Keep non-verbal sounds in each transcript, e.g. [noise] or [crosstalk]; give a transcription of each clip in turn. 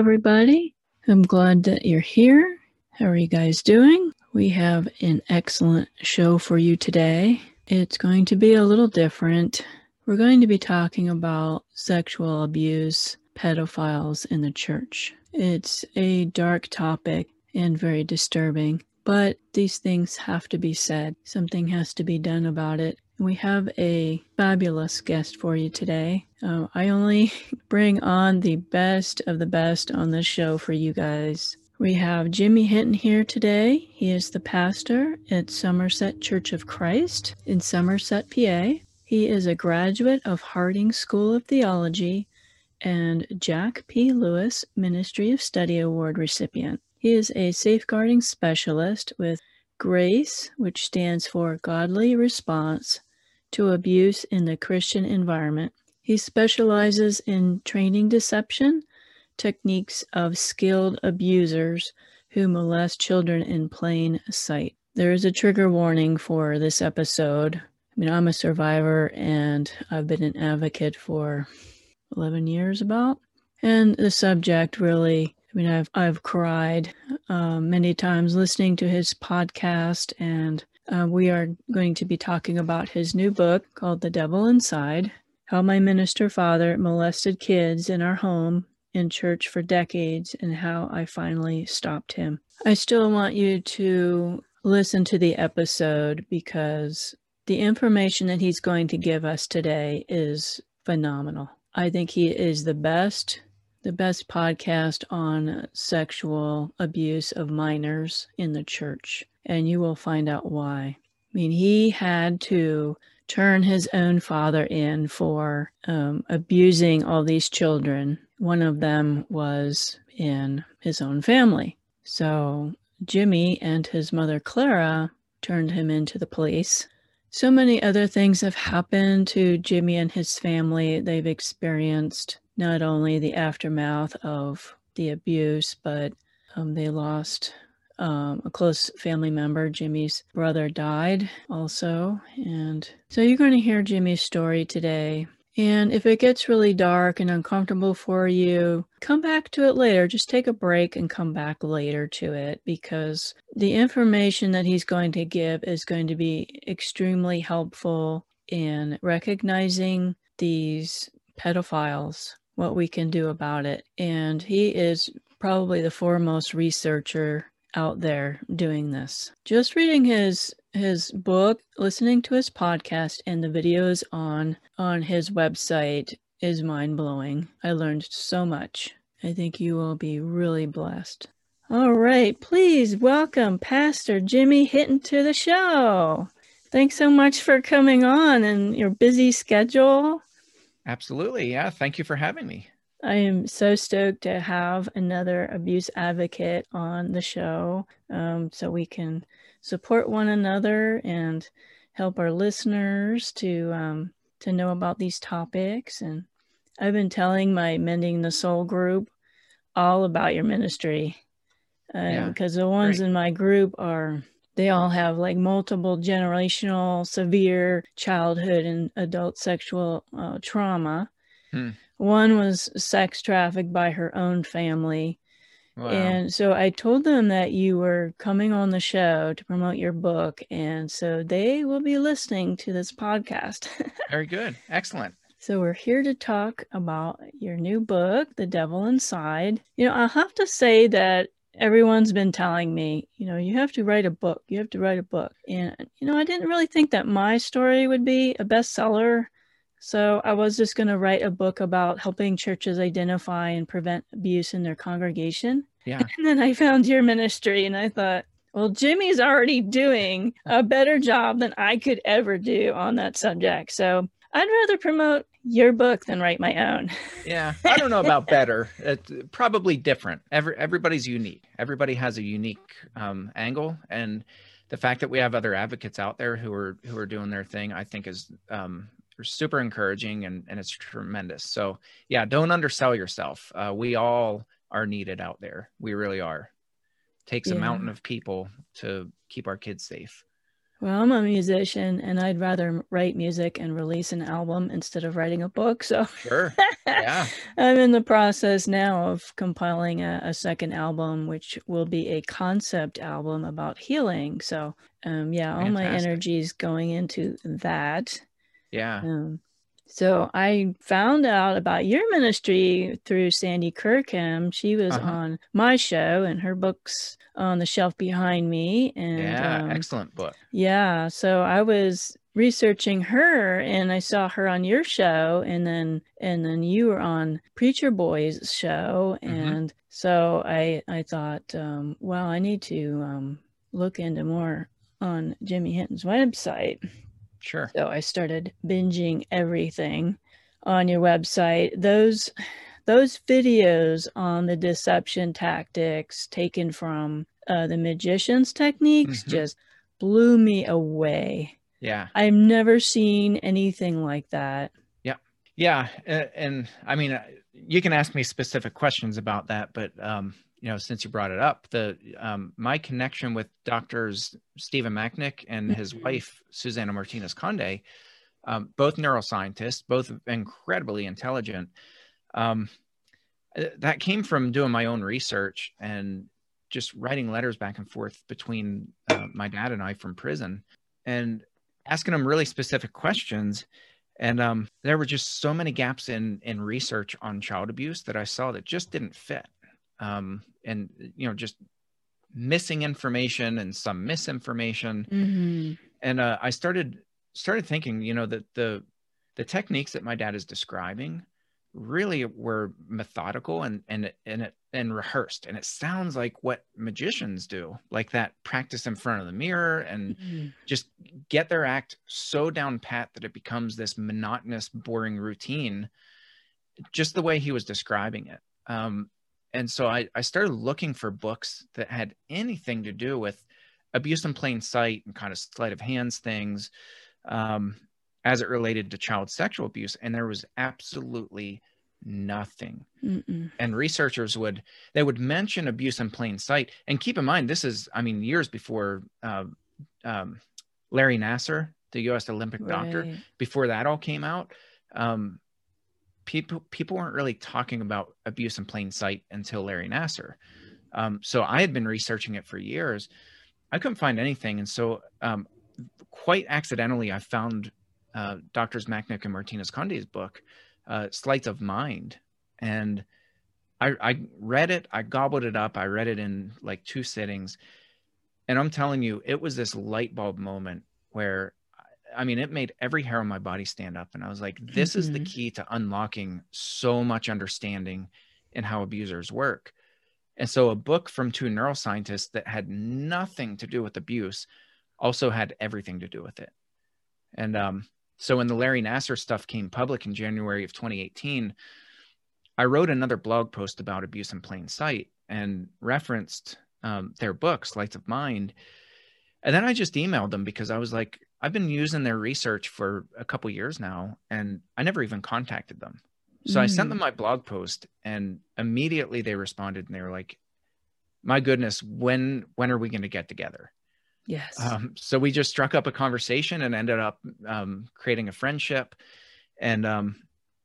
Everybody. I'm glad that you're here. How are you guys doing? We have an excellent show for you today. It's going to be a little different. We're going to be talking about sexual abuse, pedophiles in the church. It's a dark topic and very disturbing, but these things have to be said. Something has to be done about it. We have a fabulous guest for you today. Uh, I only [laughs] bring on the best of the best on this show for you guys. We have Jimmy Hinton here today. He is the pastor at Somerset Church of Christ in Somerset, PA. He is a graduate of Harding School of Theology and Jack P. Lewis Ministry of Study Award recipient. He is a safeguarding specialist with GRACE, which stands for Godly Response to Abuse in the Christian Environment. He specializes in training deception, techniques of skilled abusers who molest children in plain sight. There is a trigger warning for this episode. I mean, I'm a survivor and I've been an advocate for 11 years about. And the subject really, I mean, I've, I've cried uh, many times listening to his podcast, and uh, we are going to be talking about his new book called The Devil Inside How My Minister Father Molested Kids in Our Home in Church for Decades and How I Finally Stopped Him. I still want you to listen to the episode because the information that he's going to give us today is phenomenal. I think he is the best, the best podcast on sexual abuse of minors in the church. And you will find out why. I mean, he had to turn his own father in for um, abusing all these children. One of them was in his own family. So Jimmy and his mother Clara turned him into the police so many other things have happened to Jimmy and his family. They've experienced not only the aftermath of the abuse, but um, they lost um, a close family member. Jimmy's brother died also. And so you're going to hear Jimmy's story today. And if it gets really dark and uncomfortable for you, come back to it later. Just take a break and come back later to it because the information that he's going to give is going to be extremely helpful in recognizing these pedophiles, what we can do about it. And he is probably the foremost researcher out there doing this. Just reading his his book, listening to his podcast and the videos on on his website is mind-blowing. I learned so much. I think you will be really blessed. All right, please welcome Pastor Jimmy Hinton to the show. Thanks so much for coming on and your busy schedule. Absolutely. Yeah. Thank you for having me. I am so stoked to have another abuse advocate on the show um, so we can support one another and help our listeners to um, to know about these topics. And I've been telling my Mending the Soul group all about your ministry because uh, yeah, the ones great. in my group are they all have like multiple generational severe childhood and adult sexual uh, trauma. Hmm. One was sex trafficked by her own family. Wow. And so I told them that you were coming on the show to promote your book. And so they will be listening to this podcast. [laughs] Very good. Excellent. So we're here to talk about your new book, The Devil Inside. You know, I'll have to say that everyone's been telling me, you know, you have to write a book. You have to write a book. And, you know, I didn't really think that my story would be a bestseller. So I was just going to write a book about helping churches identify and prevent abuse in their congregation. Yeah. And then I found your ministry and I thought, well, Jimmy's already doing a better job than I could ever do on that subject. So I'd rather promote your book than write my own. yeah, I don't know about [laughs] better. It's probably different. Every everybody's unique. Everybody has a unique um, angle, and the fact that we have other advocates out there who are who are doing their thing, I think, is um, super encouraging and and it's tremendous. So yeah, don't undersell yourself. Uh, we all are needed out there. We really are. takes yeah. a mountain of people to keep our kids safe. Well, I'm a musician and I'd rather write music and release an album instead of writing a book. So, sure. Yeah. [laughs] I'm in the process now of compiling a, a, second album, which will be a concept album about healing. So, um, yeah, Fantastic. all my energy is going into that. Yeah. Um, so I found out about your ministry through Sandy Kirkham. She was uh-huh. on my show, and her book's on the shelf behind me. And yeah, um, excellent book. Yeah. So I was researching her and I saw her on your show and then and then you were on Preacher Boy's show mm-hmm. and mm-hmm. so I I thought um, well I need to um, look into more on Jimmy Hinton's website Sure. So I started binging everything on your website. Those those videos on the deception tactics taken from uh, the magician's techniques mm-hmm. just blew me away. Yeah. I've never seen anything like that. Yeah. Yeah. And, and I mean, uh, you can ask me specific questions about that, but um, you know, since you brought it up, the um, my connection with doctors Stephen Macknik and his mm-hmm. wife Susana Martinez Conde, um, both neuroscientists, both incredibly intelligent. Um, uh, that came from doing my own research and just writing letters back and forth between uh, my dad and I from prison, and asking them really specific questions. And um, there were just so many gaps in in research on child abuse that I saw that just didn't fit um, and you know just missing information and some misinformation mm-hmm. and uh, i started started thinking you know that the the techniques that my dad is describing really were methodical and and and and rehearsed and it sounds like what magicians do like that practice in front of the mirror and mm-hmm. just get their act so down pat that it becomes this monotonous boring routine just the way he was describing it um, and so I, I started looking for books that had anything to do with abuse in plain sight and kind of sleight of hands things um, as it related to child sexual abuse and there was absolutely nothing Mm-mm. and researchers would they would mention abuse in plain sight and keep in mind this is i mean years before uh, um, larry nassar the u.s olympic right. doctor before that all came out um, people people weren't really talking about abuse in plain sight until Larry Nassar. Um, so I had been researching it for years. I couldn't find anything, and so um, quite accidentally, I found uh, Doctors Macknik and Martinez Conde's book, uh, of Mind, and I, I read it. I gobbled it up. I read it in like two sittings, and I'm telling you, it was this light bulb moment where I mean, it made every hair on my body stand up. And I was like, this mm-hmm. is the mm-hmm. key to unlocking so much understanding in how abusers work. And so, a book from two neuroscientists that had nothing to do with abuse also had everything to do with it. And um, so, when the Larry Nassar stuff came public in January of 2018, I wrote another blog post about abuse in plain sight and referenced um, their books, Lights of Mind. And then I just emailed them because I was like, I've been using their research for a couple years now, and I never even contacted them. So mm. I sent them mm. my blog post, and immediately they responded, and they were like, "My goodness, when when are we going to get together?" Yes. Um, so we just struck up a conversation and ended up um, creating a friendship, and um,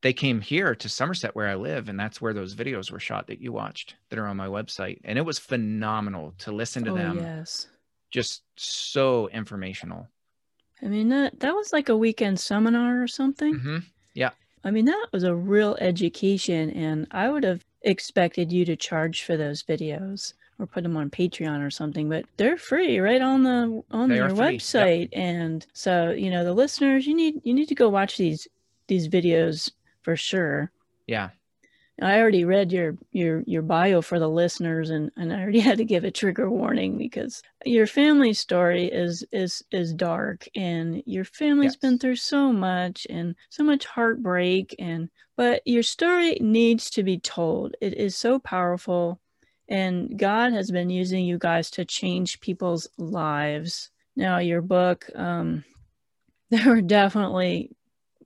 they came here to Somerset where I live, and that's where those videos were shot that you watched that are on my website, and it was phenomenal to listen to oh, them. Yes. Just so informational. I mean that that was like a weekend seminar or something. Mm-hmm. Yeah. I mean that was a real education, and I would have expected you to charge for those videos or put them on Patreon or something, but they're free right on the on they their website. Yep. And so, you know, the listeners, you need you need to go watch these these videos for sure. Yeah. I already read your your your bio for the listeners, and and I already [laughs] had to give a trigger warning because your family story is is is dark, and your family's yes. been through so much and so much heartbreak, and but your story needs to be told. It is so powerful, and God has been using you guys to change people's lives. Now, your book, um, [laughs] there were definitely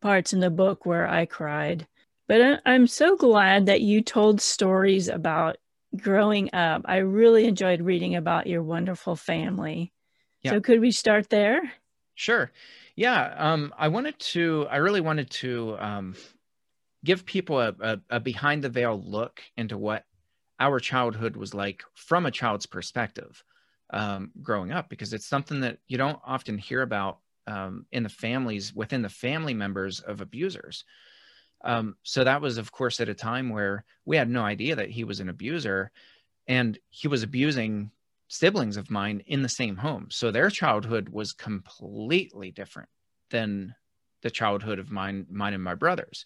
parts in the book where I cried but I'm so glad that you told stories about growing up. I really enjoyed reading about your wonderful family. Yeah. So could we start there? Sure. Yeah. Um, I wanted to, I really wanted to um, give people a, a, a behind the veil look into what our childhood was like from a child's perspective um, growing up, because it's something that you don't often hear about um, in the families within the family members of abusers. Um, so that was, of course, at a time where we had no idea that he was an abuser and he was abusing siblings of mine in the same home. So their childhood was completely different than the childhood of mine, mine and my brothers.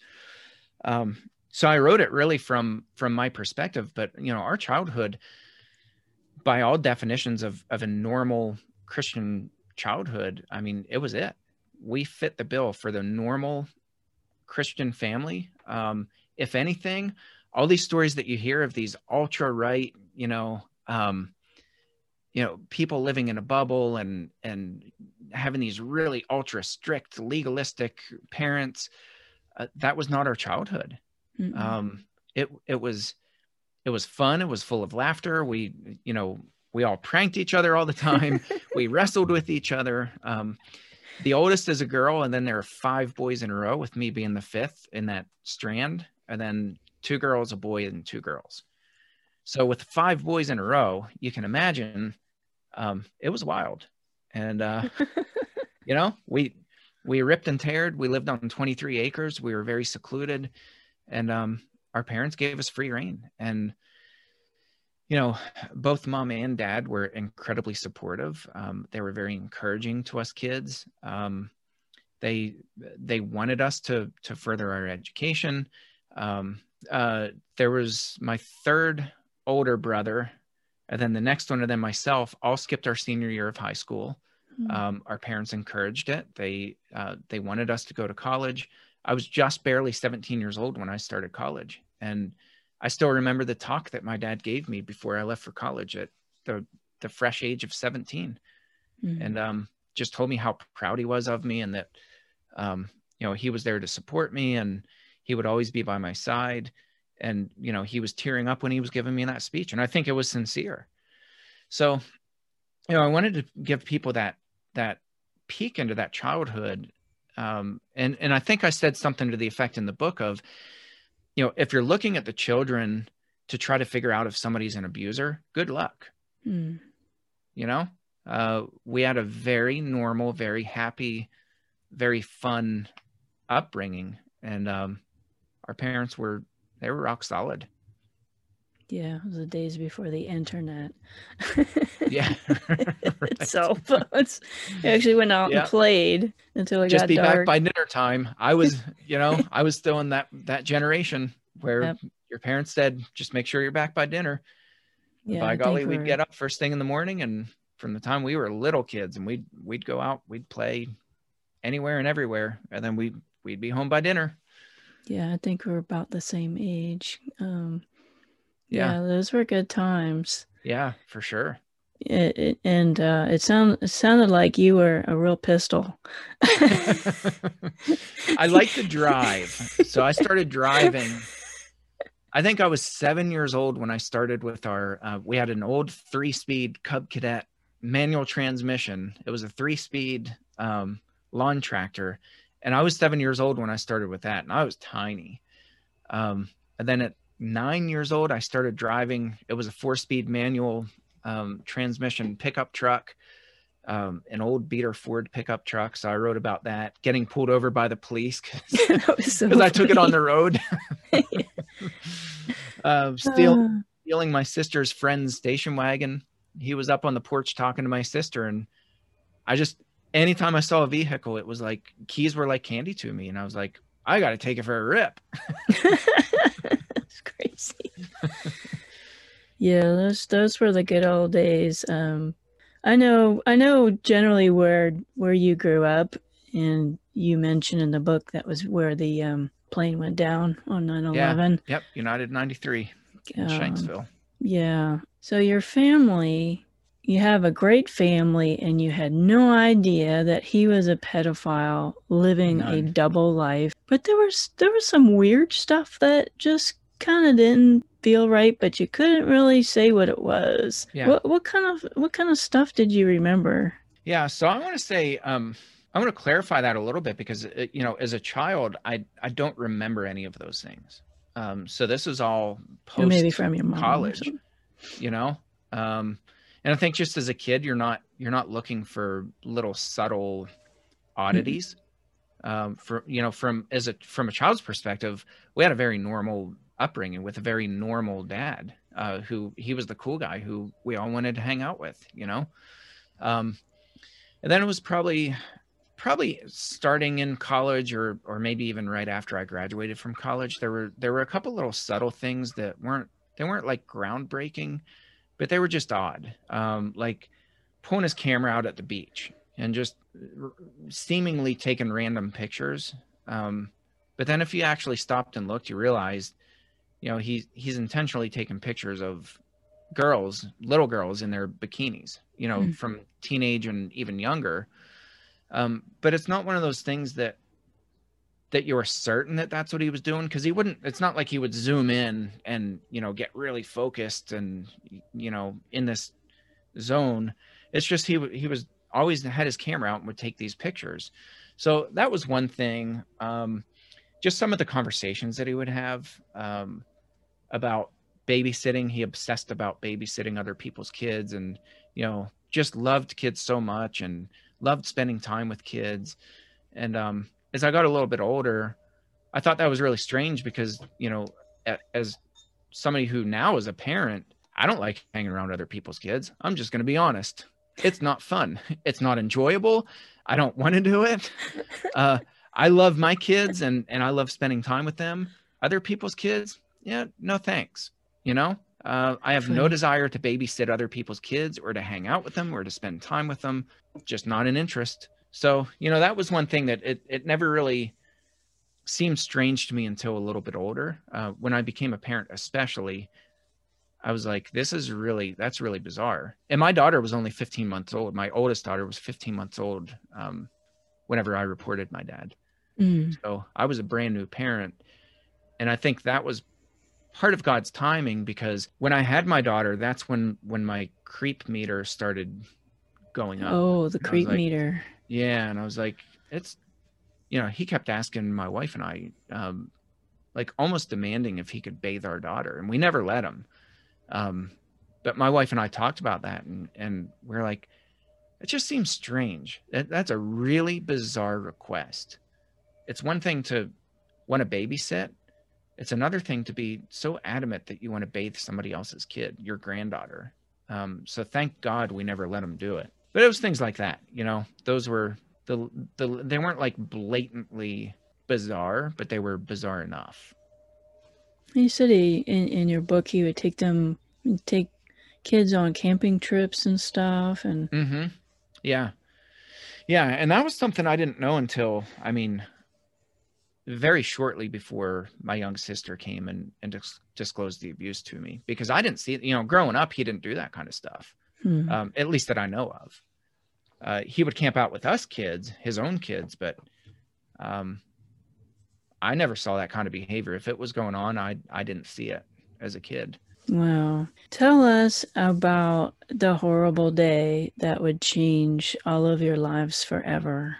Um, so I wrote it really from from my perspective, but you know, our childhood, by all definitions of of a normal Christian childhood, I mean, it was it. We fit the bill for the normal Christian family. Um, if anything, all these stories that you hear of these ultra right, you know, um, you know, people living in a bubble and and having these really ultra strict legalistic parents, uh, that was not our childhood. Mm-hmm. Um, it it was it was fun. It was full of laughter. We you know we all pranked each other all the time. [laughs] we wrestled with each other. Um, the oldest is a girl, and then there are five boys in a row, with me being the fifth in that strand, and then two girls, a boy, and two girls. So with five boys in a row, you can imagine um, it was wild, and uh, [laughs] you know we we ripped and teared. We lived on 23 acres. We were very secluded, and um, our parents gave us free rein. And you know, both mom and dad were incredibly supportive. Um, they were very encouraging to us kids. Um, they they wanted us to to further our education. Um, uh, there was my third older brother, and then the next one, and then myself. All skipped our senior year of high school. Mm-hmm. our parents encouraged it. They uh, they wanted us to go to college. I was just barely 17 years old when I started college, and I still remember the talk that my dad gave me before I left for college at the the fresh age of 17 mm-hmm. and um, just told me how proud he was of me and that um, you know he was there to support me and he would always be by my side. And you know he was tearing up when he was giving me that speech and I think it was sincere. So you know I wanted to give people that that peek into that childhood um, and and I think I said something to the effect in the book of you know, if you're looking at the children to try to figure out if somebody's an abuser, good luck. Mm. You know, uh, we had a very normal, very happy, very fun upbringing, and um, our parents were they were rock solid. Yeah, it was the days before the internet. yeah. [laughs] [laughs] right. So phones. I actually went out yeah. and played until it Just got be back by dinner time. I was, [laughs] you know, I was still in that that generation where yep. your parents said, just make sure you're back by dinner. Yeah, by golly, we'd get up first thing in the morning and from the time we were little kids and we'd we'd go out, we'd play anywhere and everywhere, and then we we'd be home by dinner. Yeah, I think we're about the same age. Um yeah. yeah those were good times yeah for sure it, it, and uh, it sounded it sounded like you were a real pistol. [laughs] I like to drive, so I started driving. I think I was seven years old when I started with our. Uh, we had an old three-speed Cub Cadet manual transmission. It was a three-speed um, lawn tractor, and I was seven years old when I started with that, and I was tiny. Um, and then at nine years old, I started driving. It was a four speed manual um, transmission pickup truck, um, an old beater Ford pickup truck. So I wrote about that getting pulled over by the police because [laughs] so [laughs] I took it on the road. uh, [laughs] steal, uh. stealing my sister's friend's station wagon. He was up on the porch talking to my sister, and I just anytime I saw a vehicle, it was like keys were like candy to me, and I was like, I got to take it for a rip [laughs] crazy. yeah, those those were the good old days. Um, I know I know generally where where you grew up, and you mentioned in the book that was where the um, plane went down on 9-11. Yep, United 93 in um, Shanksville. Yeah. So your family, you have a great family, and you had no idea that he was a pedophile living None. a double life. But there was there was some weird stuff that just kind of didn't feel right, but you couldn't really say what it was. Yeah. What what kind of what kind of stuff did you remember? Yeah. So I want to say um I want to clarify that a little bit because it, uh, you know, as a child, I I don't remember any of those things. Um, so this is all post maybe from your mom college, you know. Um, and I think just as a kid, you're not you're not looking for little subtle oddities. Mm-hmm. Um, for you know, from as a from a child's perspective, we had a very normal upbringing with a very normal dad, uh, who he was the cool guy who we all wanted to hang out with, you know. Um, and then it was probably probably starting in college or or maybe even right after I graduated from college there were there were a couple little subtle things that weren't they weren't like groundbreaking but they were just odd. Um, like pulling his camera out at the beach and just seemingly taking random pictures. Um, but then if you actually stopped and looked you realized you know he's he's intentionally taking pictures of girls little girls in their bikinis you know mm. from teenage and even younger. Um, but it's not one of those things that that you were certain that that's what he was doing? Because he wouldn't it's not like he would zoom in and you know get really focused and you know in this zone. It's just he he was always had his camera out and would take these pictures. So that was one thing um, just some of the conversations that he would have um, about babysitting. He obsessed about babysitting other people's kids and you know just loved kids so much and loved spending time with kids. And um, as I got a little bit older, I thought that was really strange because, you know, as somebody who now is a parent, I don't like hanging around other people's kids. I'm just going to be honest. It's not fun. [laughs] It's not enjoyable. I don't want to do it. [laughs] Uh, I love my kids and and I love spending time with them. Other people's kids, yeah, no thanks. You know, uh, I have no desire to babysit other people's kids or to hang out with them or to spend time with them. Just not an interest. So, you know, that was one thing that it, it never really seemed strange to me until a little bit older. Uh, when I became a parent, especially, I was like, this is really, that's really bizarre. And my daughter was only 15 months old. My oldest daughter was 15 months old um, whenever I reported my dad. Mm. So I was a brand new parent. And I think that was part of God's timing because when I had my daughter, that's when when my creep meter started going up. Oh, the creep like, meter. Yeah, and I was like, it's, you know, he kept asking my wife and I, um, like almost demanding if he could bathe our daughter, and we never let him. Um, but my wife and I talked about that, and and we're like, it just seems strange. That, that's a really bizarre request. It's one thing to want to babysit, it's another thing to be so adamant that you want to bathe somebody else's kid, your granddaughter. Um, so thank God we never let him do it. But it was things like that, you know. Those were the the they weren't like blatantly bizarre, but they were bizarre enough. You said he in in your book he would take them take kids on camping trips and stuff and. Mm-hmm. Yeah, yeah, and that was something I didn't know until I mean very shortly before my young sister came and, and dis- disclosed the abuse to me because I didn't see, you know, growing up, he didn't do that kind of stuff, hmm. um, at least that I know of. Uh, he would camp out with us kids, his own kids, but um, I never saw that kind of behavior. If it was going on, I I didn't see it as a kid. Wow. Tell us about the horrible day that would change all of your lives forever.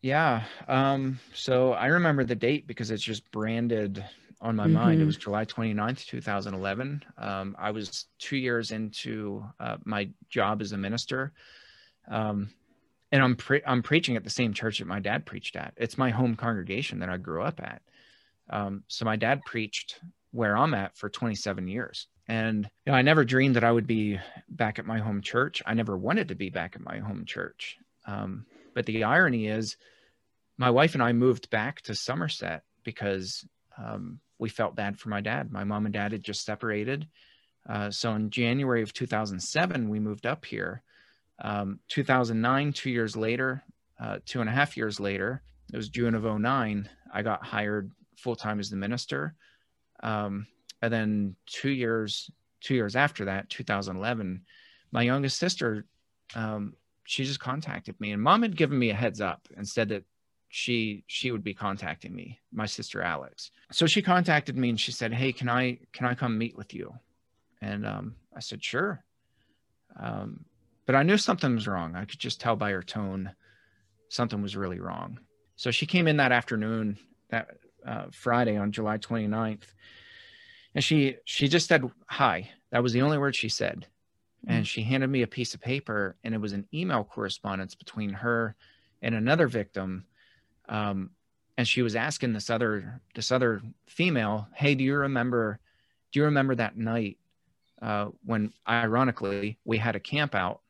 Yeah. Um, so I remember the date because it's just branded on my mm-hmm. mind. It was July 29th, 2011. Um, I was two years into uh, my job as a minister. Um, and I'm pre- I'm preaching at the same church that my dad preached at. It's my home congregation that I grew up at. Um, so my dad preached where I'm at for 27 years. And you know, I never dreamed that I would be back at my home church. I never wanted to be back at my home church. Um, but the irony is, my wife and I moved back to Somerset because um, we felt bad for my dad. My mom and dad had just separated. Uh, so in January of 2007, we moved up here. Um, 2009, two years later, uh, two and a half years later, it was June of 09, I got hired full time as the minister. Um, and then two years, two years after that, 2011, my youngest sister, um, she just contacted me, and mom had given me a heads up and said that she she would be contacting me my sister alex. So she contacted me and she said hey can i can i come meet with you? And um, i said sure. Um, but i knew something was wrong. I could just tell by her tone something was really wrong. So she came in that afternoon that uh, friday on july 29th and she she just said hi. That was the only word she said. Mm-hmm. and she handed me a piece of paper and it was an email correspondence between her and another victim um, and she was asking this other this other female, "Hey, do you remember? Do you remember that night uh, when, ironically, we had a camp out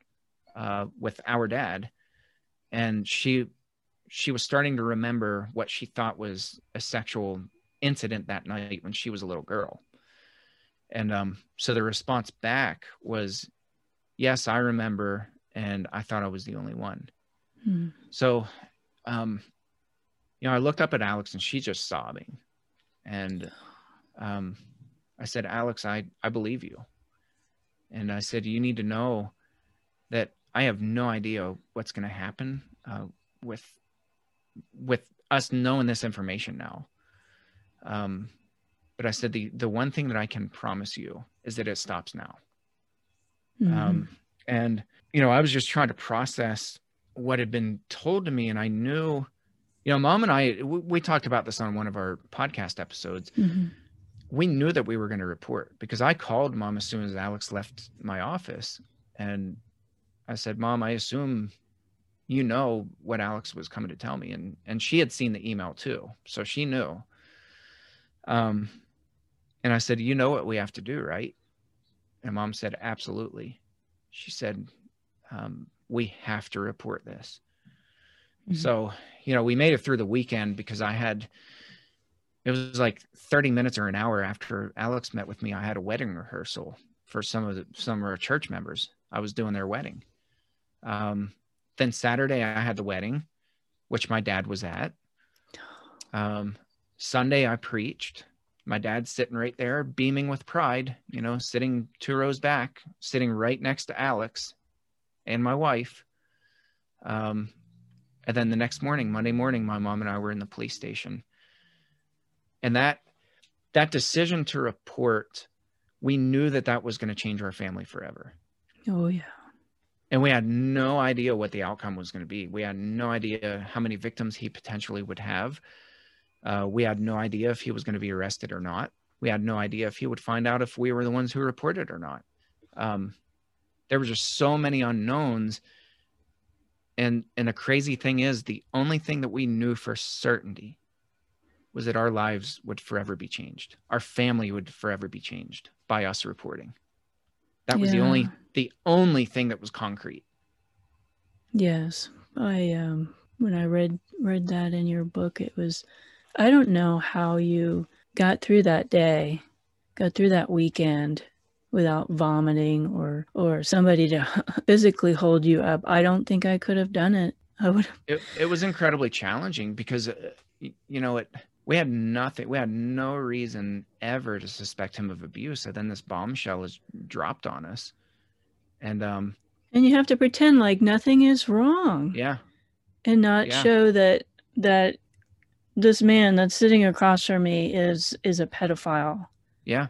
uh, with our dad?" And she she was starting to remember what she thought was a sexual incident that night when she was a little girl. And um, so the response back was, "Yes, I remember," and I thought I was the only one. Hmm. So um, you know, I looked up at Alex and she's just sobbing. And um, I said, Alex, I, I believe you. And I said, you need to know that I have no idea what's going to happen uh, with with us knowing this information now. Um, but I said the the one thing that I can promise you is that it stops now. Mm-hmm. Um, and you know, I was just trying to process what had been told to me, and I knew you know, mom and I, we, we talked about this on one of our podcast episodes. Mm-hmm. We knew that we were going to report because I called mom as soon as Alex left my office. And I said, Mom, I assume you know what Alex was coming to tell me. And, and she had seen the email too. So she knew. Um, and I said, You know what we have to do, right? And mom said, Absolutely. She said, um, We have to report this. Mm-hmm. So, you know, we made it through the weekend because I had, it was like 30 minutes or an hour after Alex met with me, I had a wedding rehearsal for some of the, some of our church members. I was doing their wedding. Um, then Saturday I had the wedding, which my dad was at. Um, Sunday I preached. My dad's sitting right there, beaming with pride, you know, sitting two rows back, sitting right next to Alex and my wife. Um, and then the next morning, Monday morning, my mom and I were in the police station. And that that decision to report, we knew that that was going to change our family forever. Oh yeah. And we had no idea what the outcome was going to be. We had no idea how many victims he potentially would have. Uh, we had no idea if he was going to be arrested or not. We had no idea if he would find out if we were the ones who reported or not. Um, there were just so many unknowns and and the crazy thing is the only thing that we knew for certainty was that our lives would forever be changed. Our family would forever be changed by us reporting. That was yeah. the only the only thing that was concrete. Yes. I um when i read read that in your book it was i don't know how you got through that day got through that weekend without vomiting or or somebody to [laughs] physically hold you up. I don't think i could have done it. I would it, it was incredibly challenging because uh, you know it we had nothing we had no reason ever to suspect him of abuse. And then this bombshell is dropped on us. And um and you have to pretend like nothing is wrong. Yeah. And not yeah. show that that this man that's sitting across from me is is a pedophile. Yeah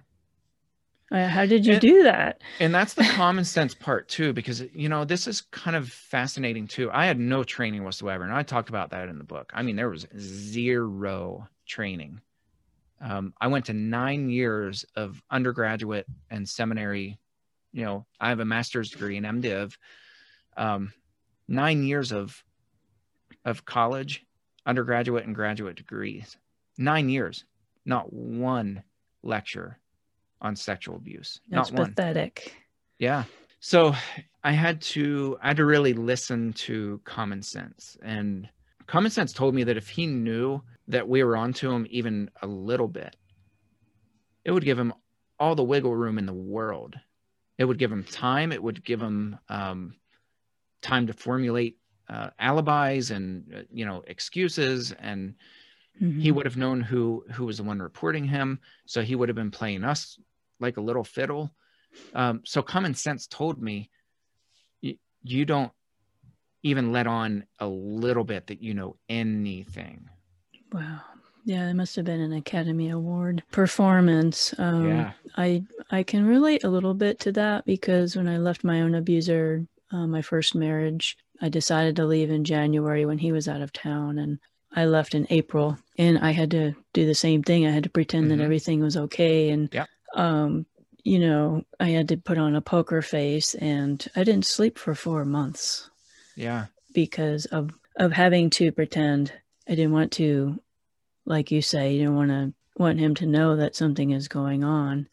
how did you and, do that? And that's the [laughs] common sense part too, because you know this is kind of fascinating too. I had no training whatsoever, and I talked about that in the book. I mean, there was zero training. Um, I went to nine years of undergraduate and seminary. You know, I have a master's degree in MDiv. Um, nine years of of college, undergraduate and graduate degrees. Nine years, not one lecture on sexual abuse. That's not pathetic. One. Yeah. So I had to I had to really listen to common sense. And common sense told me that if he knew that we were onto him even a little bit, it would give him all the wiggle room in the world. It would give him time. It would give him um, time to formulate uh, alibis and uh, you know excuses, and mm-hmm. he would have known who who was the one reporting him. So he would have been playing us like a little fiddle. Um, so common sense told me, you don't even let on a little bit that you know anything. Wow. Yeah, it must have been an Academy Award performance. Um, yeah. I I can relate a little bit to that because when I left my own abuser, uh, my first marriage, I decided to leave in January when he was out of town, and I left in April. And I had to do the same thing. I had to pretend mm-hmm. that everything was okay, and yeah. Um, you know, I had to put on a poker face, and I didn't sleep for four months. Yeah. Because of of having to pretend. I didn't want to, like you say, you didn't want to want him to know that something is going on.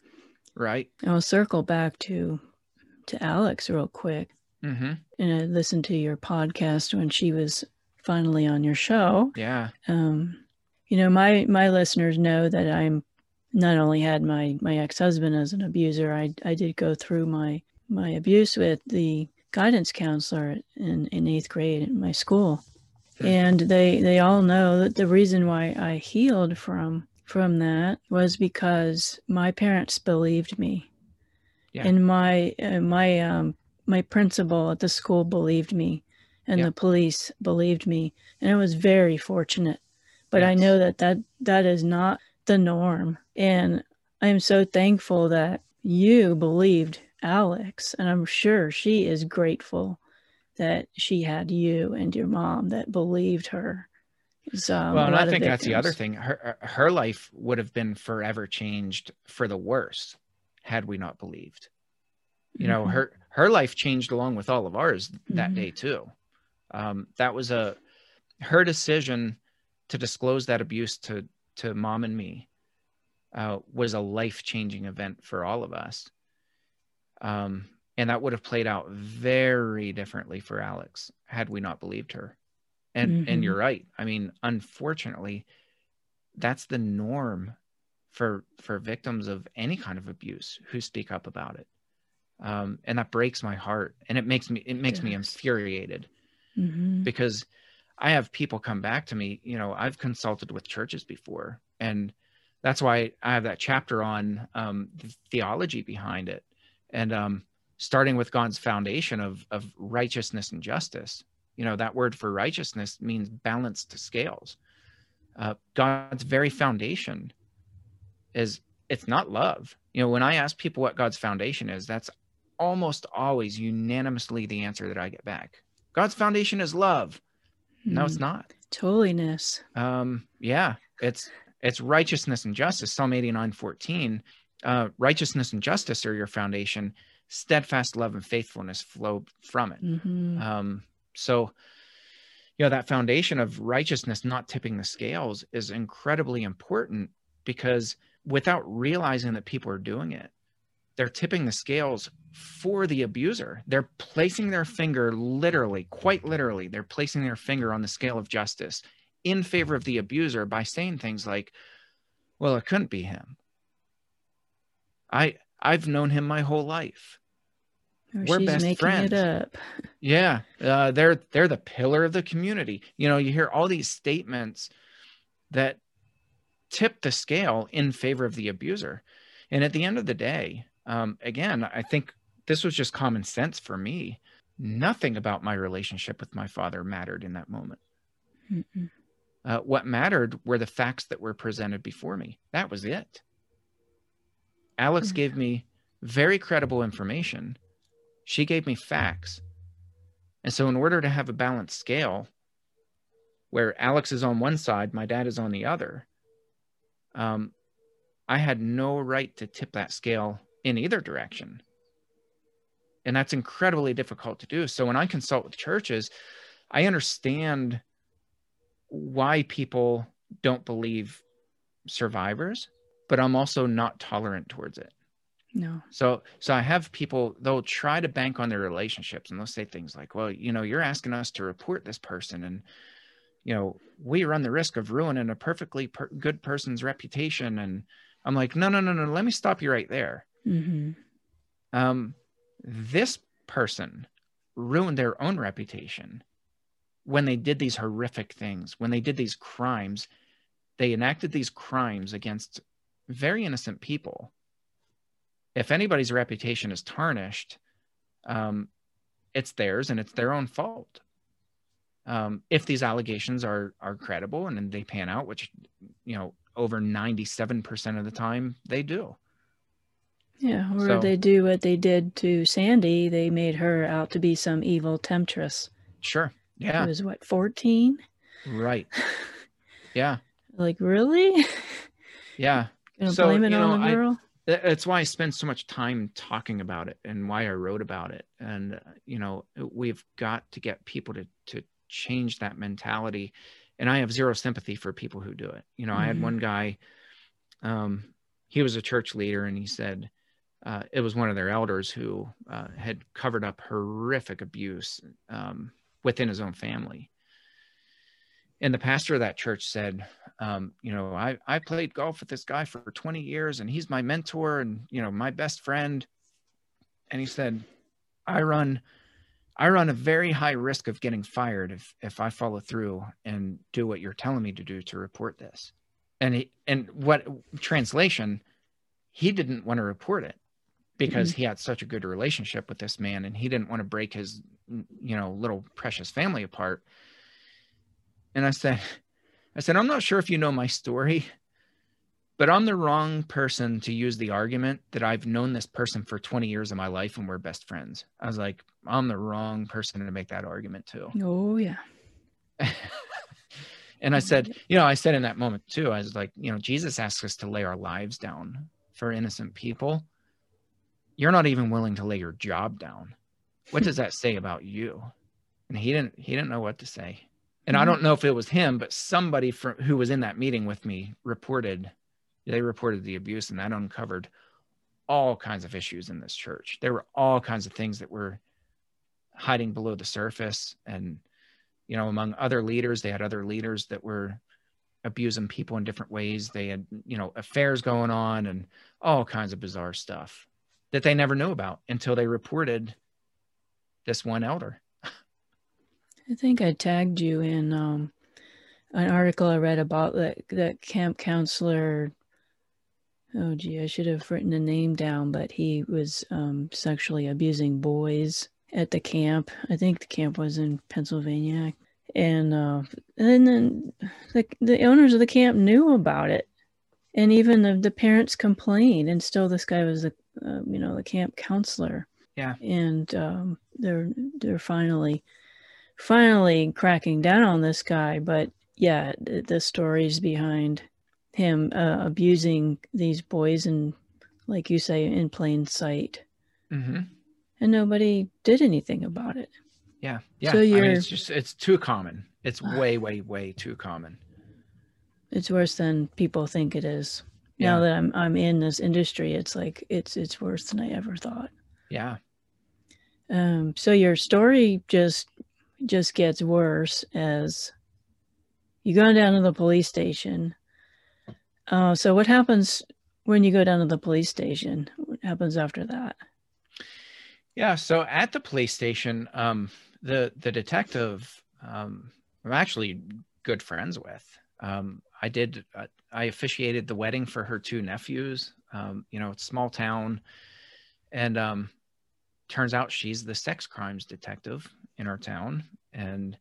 Right. I'll circle back to to Alex real quick. Mm-hmm. And I listened to your podcast when she was finally on your show. Yeah. Um, you know, my my listeners know that I'm not only had my my ex husband as an abuser, I I did go through my my abuse with the guidance counselor in, in eighth grade in my school. And they they all know that the reason why I healed from from that was because my parents believed me. Yeah. And my uh, my um my principal at the school believed me and yeah. the police believed me and I was very fortunate. But yes. I know that, that that is not the norm and I am so thankful that you believed Alex, and I'm sure she is grateful that she had you and your mom that believed her. Um, well, and I think that's the other thing. Her her life would have been forever changed for the worse had we not believed. You know, mm-hmm. her her life changed along with all of ours that mm-hmm. day too. Um, that was a her decision to disclose that abuse to to mom and me uh, was a life changing event for all of us. Um, and that would have played out very differently for Alex had we not believed her. And mm-hmm. and you're right. I mean, unfortunately, that's the norm for for victims of any kind of abuse who speak up about it. Um, and that breaks my heart and it makes me it makes yes. me infuriated mm-hmm. because I have people come back to me, you know, I've consulted with churches before and that's why I have that chapter on um, the theology behind it and um, starting with God's foundation of of righteousness and justice. You know that word for righteousness means balanced scales. Uh, God's very foundation is it's not love. You know, when I ask people what God's foundation is, that's almost always unanimously the answer that I get back. God's foundation is love. No, it's hmm. not. Holiness. Um, yeah, it's it's righteousness and justice. Psalm 89, 14 uh, righteousness and justice are your foundation steadfast love and faithfulness flow from it mm-hmm. um, so you know that foundation of righteousness not tipping the scales is incredibly important because without realizing that people are doing it they're tipping the scales for the abuser they're placing their finger literally quite literally they're placing their finger on the scale of justice in favor of the abuser by saying things like well it couldn't be him I I've known him my whole life. Or We're best friends. [laughs] Yeah, uh, they're they're the pillar of the community. You know, you hear all these statements that tip the scale in favor of the abuser, and at the end of the day, um, again, I think this was just common sense for me. Nothing about my relationship with my father mattered in that moment. Uh, what mattered were the facts that were presented before me. That was it. Alex mm-hmm. gave me very credible information. She gave me facts. And so, in order to have a balanced scale where Alex is on one side, my dad is on the other, um, I had no right to tip that scale in either direction. And that's incredibly difficult to do. So, when I consult with churches, I understand why people don't believe survivors but I'm also not tolerant towards it. No. So so I have people they'll try to bank on their relationships and they'll say things like, "Well, you know, you're asking us to report this person and you know, we run the risk of ruining a perfectly per- good person's reputation. And I'm like, no, no, no, no. Let me stop you right there. Mm-hmm. Um, this person ruined their own reputation when they did these horrific things, when they did these crimes. They enacted these crimes against very innocent people. If anybody's reputation is tarnished, um, it's theirs and it's their own fault um, if these allegations are are credible and, they pan out, which you know over ninety seven percent of the time they do. Yeah, or so, they do what they did to Sandy. They made her out to be some evil temptress. Sure. Yeah. She was what, 14? Right. [laughs] Yeah. like, really? [laughs] Yeah. Gonna so, blame it you know, on the girl? I, that's why I spend so much time talking about it and why I wrote about it. And, uh, you know, we've got to get people to, to change that mentality and i have zero sympathy for people who do it you know mm-hmm. i had mm-hmm. one guy um, he was a church leader and he said uh, it was one of their elders who uh, had covered up horrific abuse um, within his own family. And the pastor of that church said um, you know I, I played golf with this guy for 20 years and he's my mentor and you know my best friend. And he said i run I run a very high risk of getting fired if if I follow through and do what you're telling me to do to report this. And he, and what translation, he didn't want to report it because mm-hmm. he had such a good relationship with this man and he didn't want to break his you know little precious family apart. And I said I said I'm not sure if you know my story, but I'm the wrong person to use the argument that I've known this person for 20 years of my life and we're best friends. I was like, I'm the wrong person to make that argument too. Oh, yeah. [laughs] and I said, you know, I said in that moment too, I was like, you know, Jesus asks us to lay our lives down for innocent people. You're not even willing to lay your job down. What does that say about you? And he didn't he didn't know what to say. And I mm-hmm. don't know if it was him, but somebody from who was in that meeting with me reported they reported the abuse and that uncovered all kinds of issues in this church. There were all kinds of things that were hiding below the surface. And, you know, among other leaders, they had other leaders that were abusing people in different ways. They had, you know, affairs going on and all kinds of bizarre stuff that they never knew about until they reported this one elder. I think I tagged you in um, an article I read about that that camp counselor Oh, gee, I should have written the name down, but he was um, sexually abusing boys at the camp. I think the camp was in Pennsylvania. And, uh, and then the, the owners of the camp knew about it. And even the, the parents complained. And still, this guy was the, uh, you know, the camp counselor. Yeah. And um, they're, they're finally, finally cracking down on this guy. But yeah, the, the stories behind him uh, abusing these boys and like you say in plain sight mm-hmm. and nobody did anything about it yeah yeah so you're, I mean, it's just it's too common it's way way way too common it's worse than people think it is yeah. now that i'm i'm in this industry it's like it's it's worse than i ever thought yeah um so your story just just gets worse as you go down to the police station uh, so what happens when you go down to the police station? What happens after that? Yeah, so at the police station, um, the the detective um, I'm actually good friends with. Um, I did uh, I officiated the wedding for her two nephews. Um, you know, it's small town, and um, turns out she's the sex crimes detective in our town, and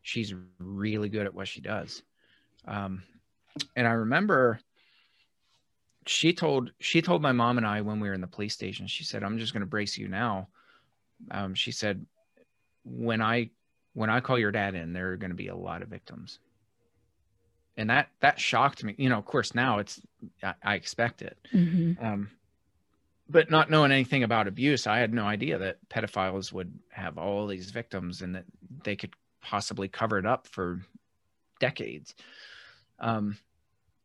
she's really good at what she does. Um, and I remember she told she told my mom and I when we were in the police station. She said, "I'm just going to brace you now." Um, she said, "When I when I call your dad in, there are going to be a lot of victims." And that that shocked me. You know, of course, now it's I, I expect it. Mm-hmm. Um, but not knowing anything about abuse, I had no idea that pedophiles would have all these victims and that they could possibly cover it up for decades. Um,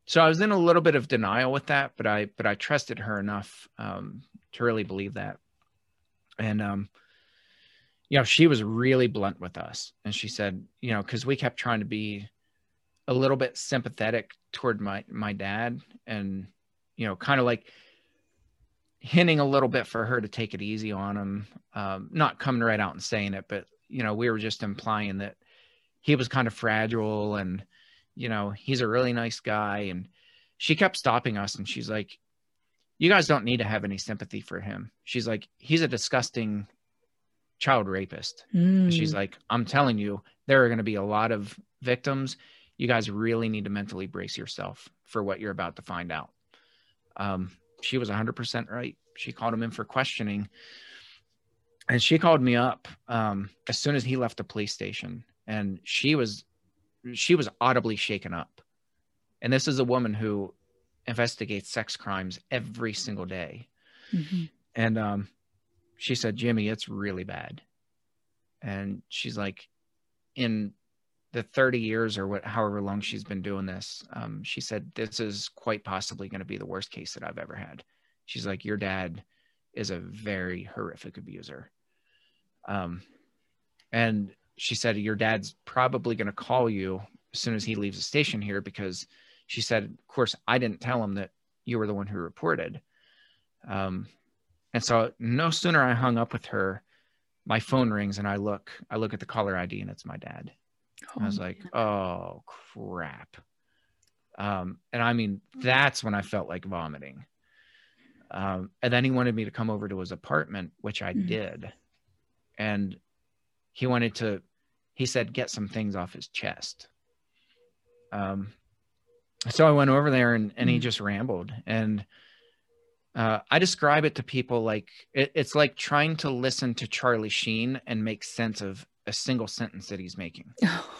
so I was in a little bit of denial with that, but I but I trusted her enough um, to really believe that. And um, you know, she was really blunt with us, and she said, you know, because we kept trying to be a little bit sympathetic toward my my dad and you know kind of like hinting a little bit for her to take it easy on him um, not coming right out and saying it but you know we were just implying that he was kind of fragile and you know he's a really nice guy. And she kept stopping us and she's like you guys don't need to have any sympathy for him. She's like he's a disgusting child rapist. Mm. she's like i'm telling you there are going to be a lot of victims you guys really need to mentally brace yourself for what you're about to find out um, she was 100% right she called him in for questioning and she called me up um, as soon as he left the police station and she was she was audibly shaken up and this is a woman who investigates sex crimes every single day Mhm. and um, she said, Jimmy, it's really bad. And she's like, in the 30 years or what, however long she's been doing this, um, she said, this is quite possibly going to be the worst case that I've ever had. She's like, your dad is a very horrific abuser. Um, and she said, your dad's probably going to call you as soon as he leaves the station here because she said, of course, I didn't tell him that you were the one who reported. Um, and so no sooner I hung up with her, my phone rings and I look, I look at the caller ID and it's my dad. I was Oh, like, oh crap. Um, and I mean, that's when I felt like vomiting. Um, and then he wanted me to come over to his apartment, which I Mhm. did. And he wanted to, he said, get some things off his chest. Um, so I went over there and, and he Mm. just rambled. And uh, I describe it to people like it, it's like trying to listen to Charlie Sheen and make sense of a single sentence that he's making [laughs] Oh,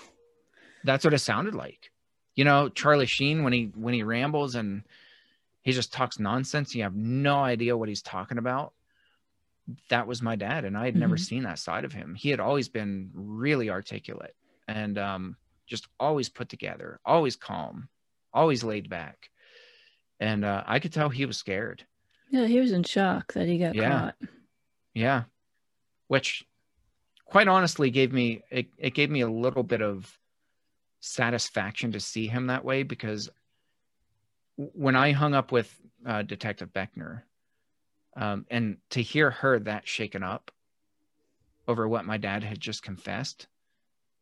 that's what it sounded like you know charlie sheen when he when he rambles and he just talks nonsense you have no idea what he's talking about that was my dad and i had never Mhm. seen that side of him he had always been really articulate and um just always put together always calm always laid back and uh, i could tell he was scared yeah, he was in shock that he got Yeah. caught. Yeah. Which quite honestly gave me it, it gave me a little bit of satisfaction to see him that way because when I hung up with uh, Detective Beckner um, and to hear her that shaken up over what my dad had just confessed,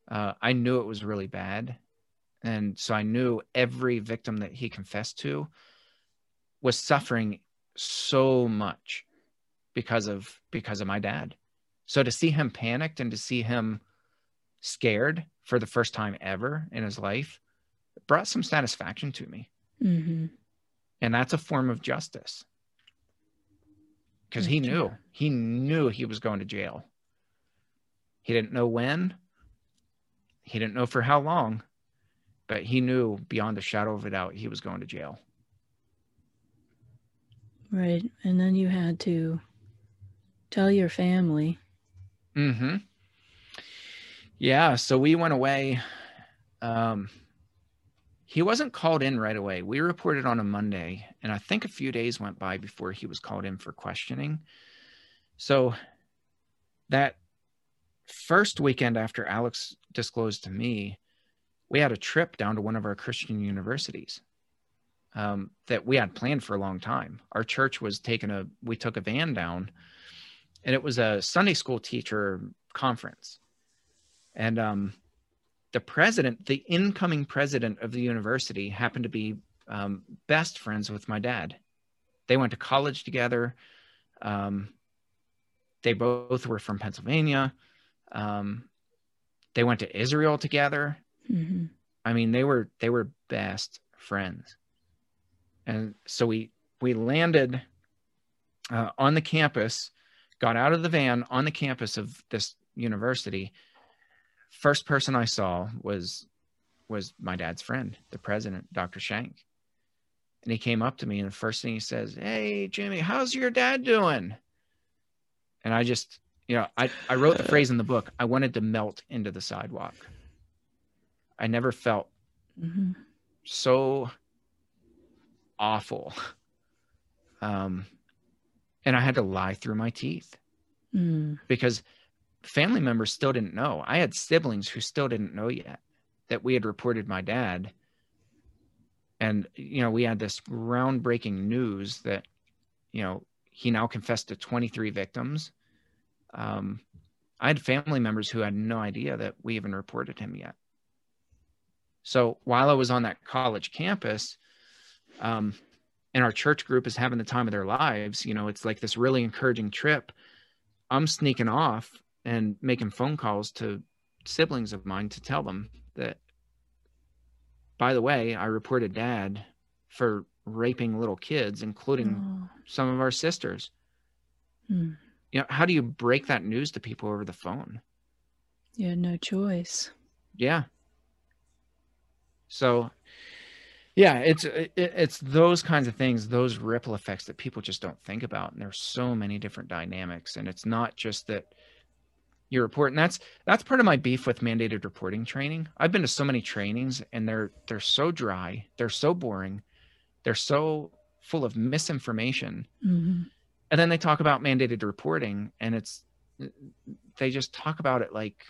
uh, I knew it was really bad. And so I knew every victim that he confessed to was suffering so much because of because of my dad. So to see him panicked and to see him scared for the first time ever in his life brought some satisfaction to me. hmm And that's a form of justice. Because he knew, he knew he was going to jail. He didn't know when, he didn't know for how long, but he knew beyond a shadow of a doubt he was going to jail. Right. And then you had to tell your family. Mm-hmm. Yeah, so we went away. Um, he wasn't called in right away. We reported on a Monday, and I think a few days went by before he was called in for questioning. So that first weekend after Alex disclosed to me, we had a trip down to one of our Christian universities um, that we had planned for a long time. Our church was taking a, we took a van down, and it was a Sunday school teacher conference. And um, the president, the incoming president of the university, happened to be um, best friends with my dad. They went to college together. Um, they both were from Pennsylvania. Um, they went to Israel together. hmm I mean, they were they were best friends. And so we we landed uh, on the campus, got out of the van on the campus of this university. First person I saw was was my dad's friend, the president, Dr. Shank. And he came up to me, and the first thing he says, "Hey, Jimmy, how's your dad doing?" And I just, you know, I I wrote the phrase in the book. I wanted to melt into the sidewalk. I never felt hmm so awful. Um, and I had to lie through my teeth Mm. because family members still didn't know. I had siblings who still didn't know yet. that we had reported my dad and you know we had this groundbreaking news that you know he now confessed to 23 victims um, i had family members who had no idea that we even reported him yet so while i was on that college campus um, and our church group is having the time of their lives you know it's like this really encouraging trip i'm sneaking off and making phone calls to siblings of mine to tell them that by the way, I reported dad for raping little kids, including oh. some of our sisters. Hmm. You know, how do you break that news to people over the phone? You had no choice. Yeah. So, yeah, it's it, it's those kinds of things, those ripple effects that people just don't think about, and there's so many different dynamics, and it's not just that your report and that's that's part of my beef with mandated reporting training. I've been to so many trainings and they're they're so dry they're so boring they're so full of misinformation. Mm-hmm. and then they talk about mandated reporting and it's they just talk about it like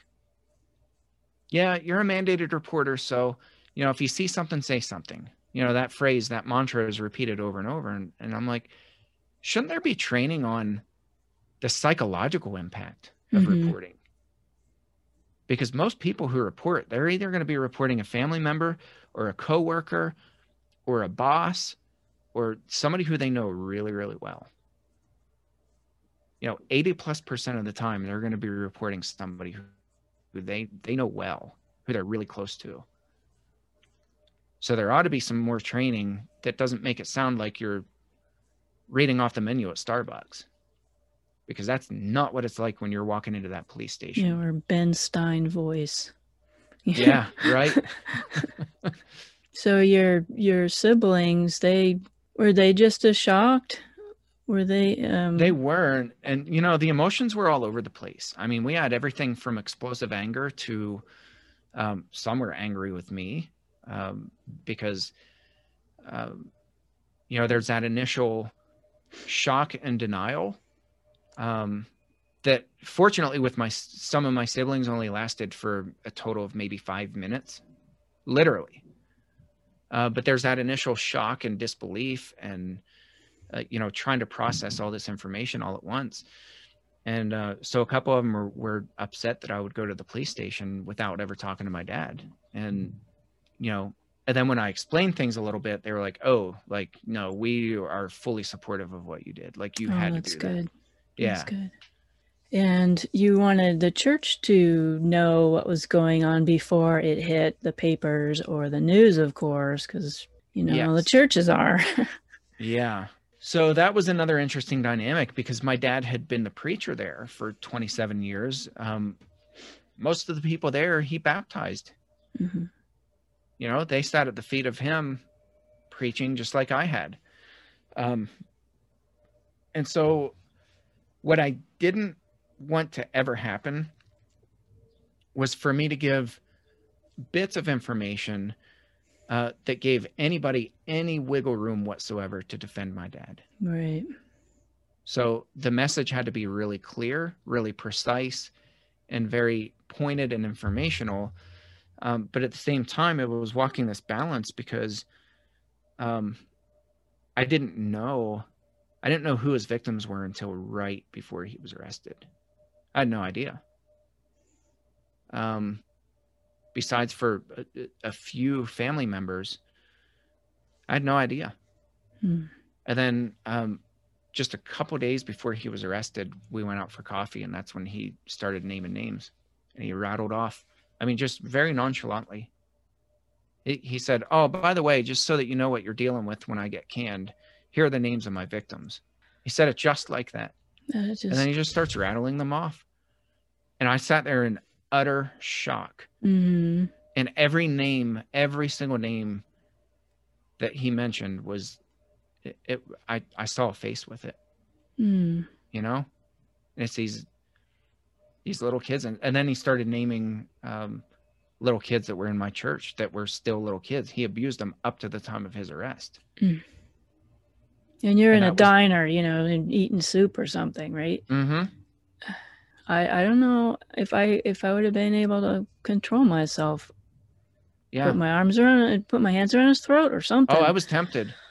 yeah you're a mandated reporter so you know if you see something say something you know that phrase that mantra is repeated over and over and, and i'm like shouldn't there be training on the psychological impact of mm-hmm. reporting. Because most people who report, they're either going to be reporting a family member or a coworker or a boss or somebody who they know really, really well. You know, 80 plus percent of the time, they're going to be reporting somebody who, who they, they know well, who they're really close to. So there ought to be some more training that doesn't make it sound like you're reading off the menu at Starbucks because that's not what it's like when you're walking into that police station. Yeah, or Ben Stein voice. [laughs] yeah, right. [laughs] so your your siblings, they were they just as shocked? Were they um They weren't. And you know, the emotions were all over the place. I mean, we had everything from explosive anger to um, some were angry with me um, because um, you know, there's that initial shock and denial um, that fortunately with my some of my siblings only lasted for a total of maybe five minutes literally. Uh, but there's that initial shock and disbelief and uh, you know trying to process all this information all at once. And uh, so a couple of them were, were upset that i would go to the police station without ever talking to my dad. And you know and then when i explained things a little bit they were like oh like no we are fully supportive of what you did like you oh, had to do good. that yeah. That's good. And you wanted the church to know what was going on before it hit the papers or the news, of course, because, you know, yes. the churches are. [laughs] yeah. So that was another interesting dynamic because my dad had been the preacher there for 27 years. Um, most of the people there he baptized. Mm-hmm. You know, they sat at the feet of him preaching just like I had. Um, and so what I didn't want to ever happen was for me to give bits of information uh, that gave anybody any wiggle room whatsoever to defend my dad. Right. So the message had to be really clear, really precise, and very pointed and informational. Um, but at the same time, it was walking this balance because um, I didn't know I didn't know who his victims were until right before he was arrested. I had no idea. Um, besides for a, a few family members, I had no idea. Hmm. And then um, just a couple days before he was arrested, we went out for coffee, and that's when he started naming names, and he rattled off. I mean, just very nonchalantly. He, said, "Oh, by the way, just so that you know what you're dealing with when I get canned, here are the names of my victims. He said it just like that. Just... And then he just starts rattling them off. And I sat there in utter shock. Mm-hmm. And every name, every single name that he mentioned was it, it I, I saw a face with it. Mm. You know? And it's these these little kids and, and then he started naming um, little kids that were in my church that were still little kids. He abused them up to the time of his arrest. Mm. And you're and in a diner, you know, and eating soup or something, right? Mm-hmm. I I don't know if I if I would have been able to control myself Yeah. put my arms around it, put my hands around his throat or something. Oh, I was tempted. [laughs]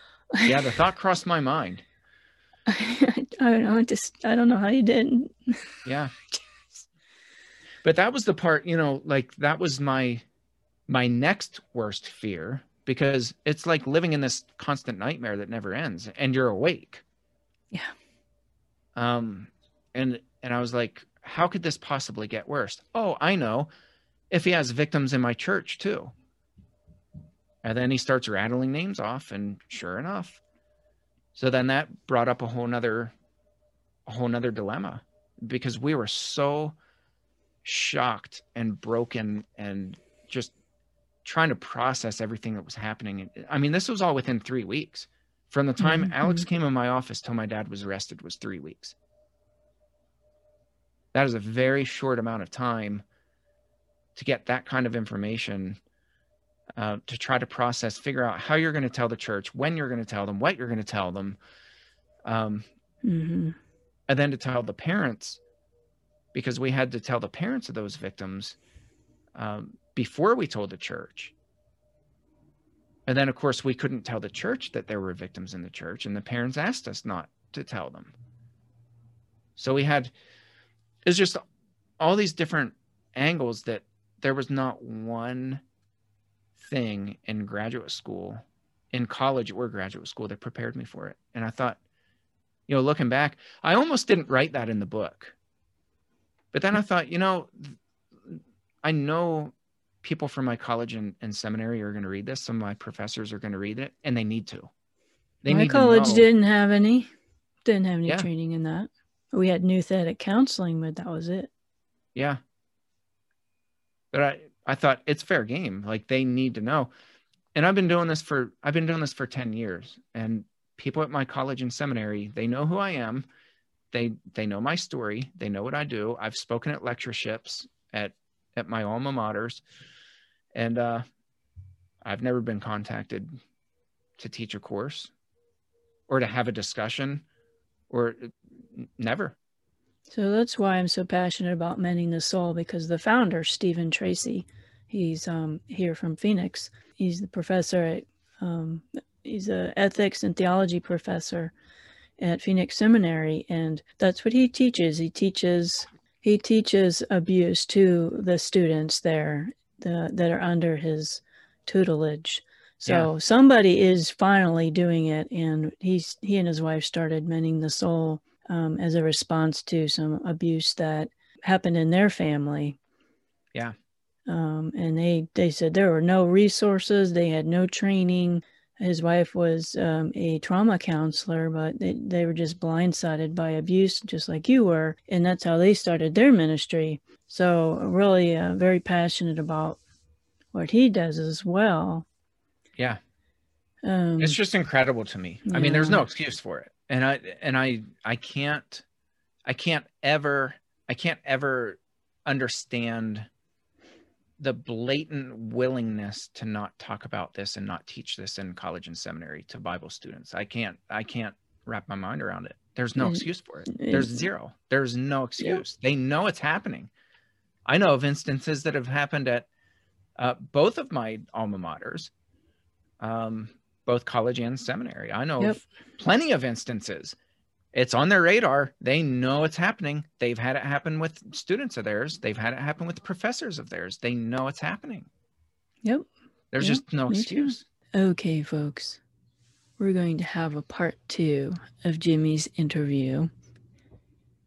Yeah, the thought crossed my mind. [laughs] I don't know. I just I don't know how you didn't. Yeah. [laughs] But that was the part, you know, like that was my my next worst fear because it's like living in this constant nightmare that never ends and you're awake. Yeah. Um and and I was like, how could this possibly get worse? Oh, I know. If he has victims in my church too. And then he starts rattling names off, and sure enough. So then that brought up a whole nother a whole nother dilemma because we were so shocked and broken and just trying to process everything that was happening. I mean, this was all within three weeks. From the time Mhm, Alex came in my office till my dad was arrested was three weeks. That is a very short amount of time to get that kind of information uh, to try to process, figure out how you're going to tell the church, when you're going to tell them, what you're going to tell them, um, hmm and then to tell the parents, because we had to tell the parents of those victims um, before we told the church. And then, of course, we couldn't tell the church that there were victims in the church, and the parents asked us not to tell them. So we had, it's just all these different angles that there was not one thing in graduate school, in college or graduate school that prepared me for it. And I thought, you know, looking back, I almost didn't write that in the book. But then I mm. thought, you know, I know people from my college and, and seminary are going to read this. Some of my professors are going to read it, and they need to. They My need college know- didn't have any, didn't have any Yeah. training in that. We had new nouthetic counseling, but that was it. Yeah. But I, I thought it's fair game. Like they need to know. And I've been doing this for I've been doing this for 10 years. And people at my college and seminary, they know who I am. They they know my story. They know what I do. I've spoken at lectureships at at my alma maters. And uh I've never been contacted to teach a course or to have a discussion or never. So that's why I'm so passionate about mending the soul because the founder, Steven Tracy, he's um, here from Phoenix. He's the professor at, um, he's a ethics and theology professor at Phoenix Seminary, and that's what he teaches. He teaches he teaches abuse to the students there the, that are under his tutelage. So somebody is finally doing it, and he's he and his wife started mending the soul um, as a response to some abuse that happened in their family. Yeah. Um, and they they said there were no resources, they had no training. His wife was um, a trauma counselor, but they, they were just blindsided by abuse, just like you were. And that's how they started their ministry. So, really, uh, very passionate about what he does as well. Yeah. Um, it's just incredible to me i mean there's no excuse for it and i and i i can't i can't ever i can't ever understand the blatant willingness to not talk about this and not teach this in college and seminary to bible students. I can't i can't wrap my mind around it. There's no And- excuse for it. There's zero. There's no excuse. They know it's happening. I know of instances that have happened at uh, both of my alma maters um, both college and seminary. I know Yep. of plenty of instances. It's on their radar. They know it's happening. They've had it happen with students of theirs. They've had it happen with professors of theirs. They know it's happening. Yep. There's Yeah, just no me too. excuse. Okay, folks, we're going to have a part two of Jimmy's interview.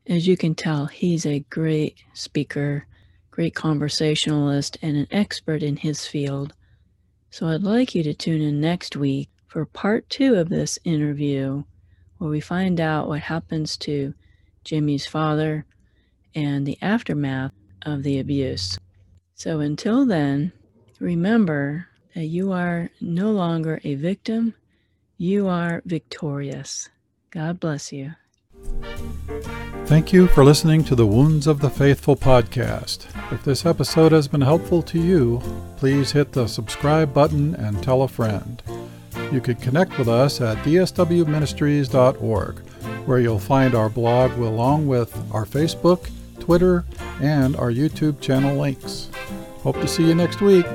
As you can tell, he's a great speaker, great conversationalist, and an expert in his field. So I'd like you to tune in next week for part two of this interview, where we find out what happens to Jimmy's father and the aftermath of the abuse. So until then, remember that you are no longer a victim, you are victorious. God bless you. Thank you for listening to the Wounds of the Faithful podcast. If this episode has been helpful to you, please hit the subscribe button and tell a friend. You can connect with us at dswministries.org, where you'll find our blog along with our Facebook, Twitter, and our YouTube channel links. Hope to see you next week.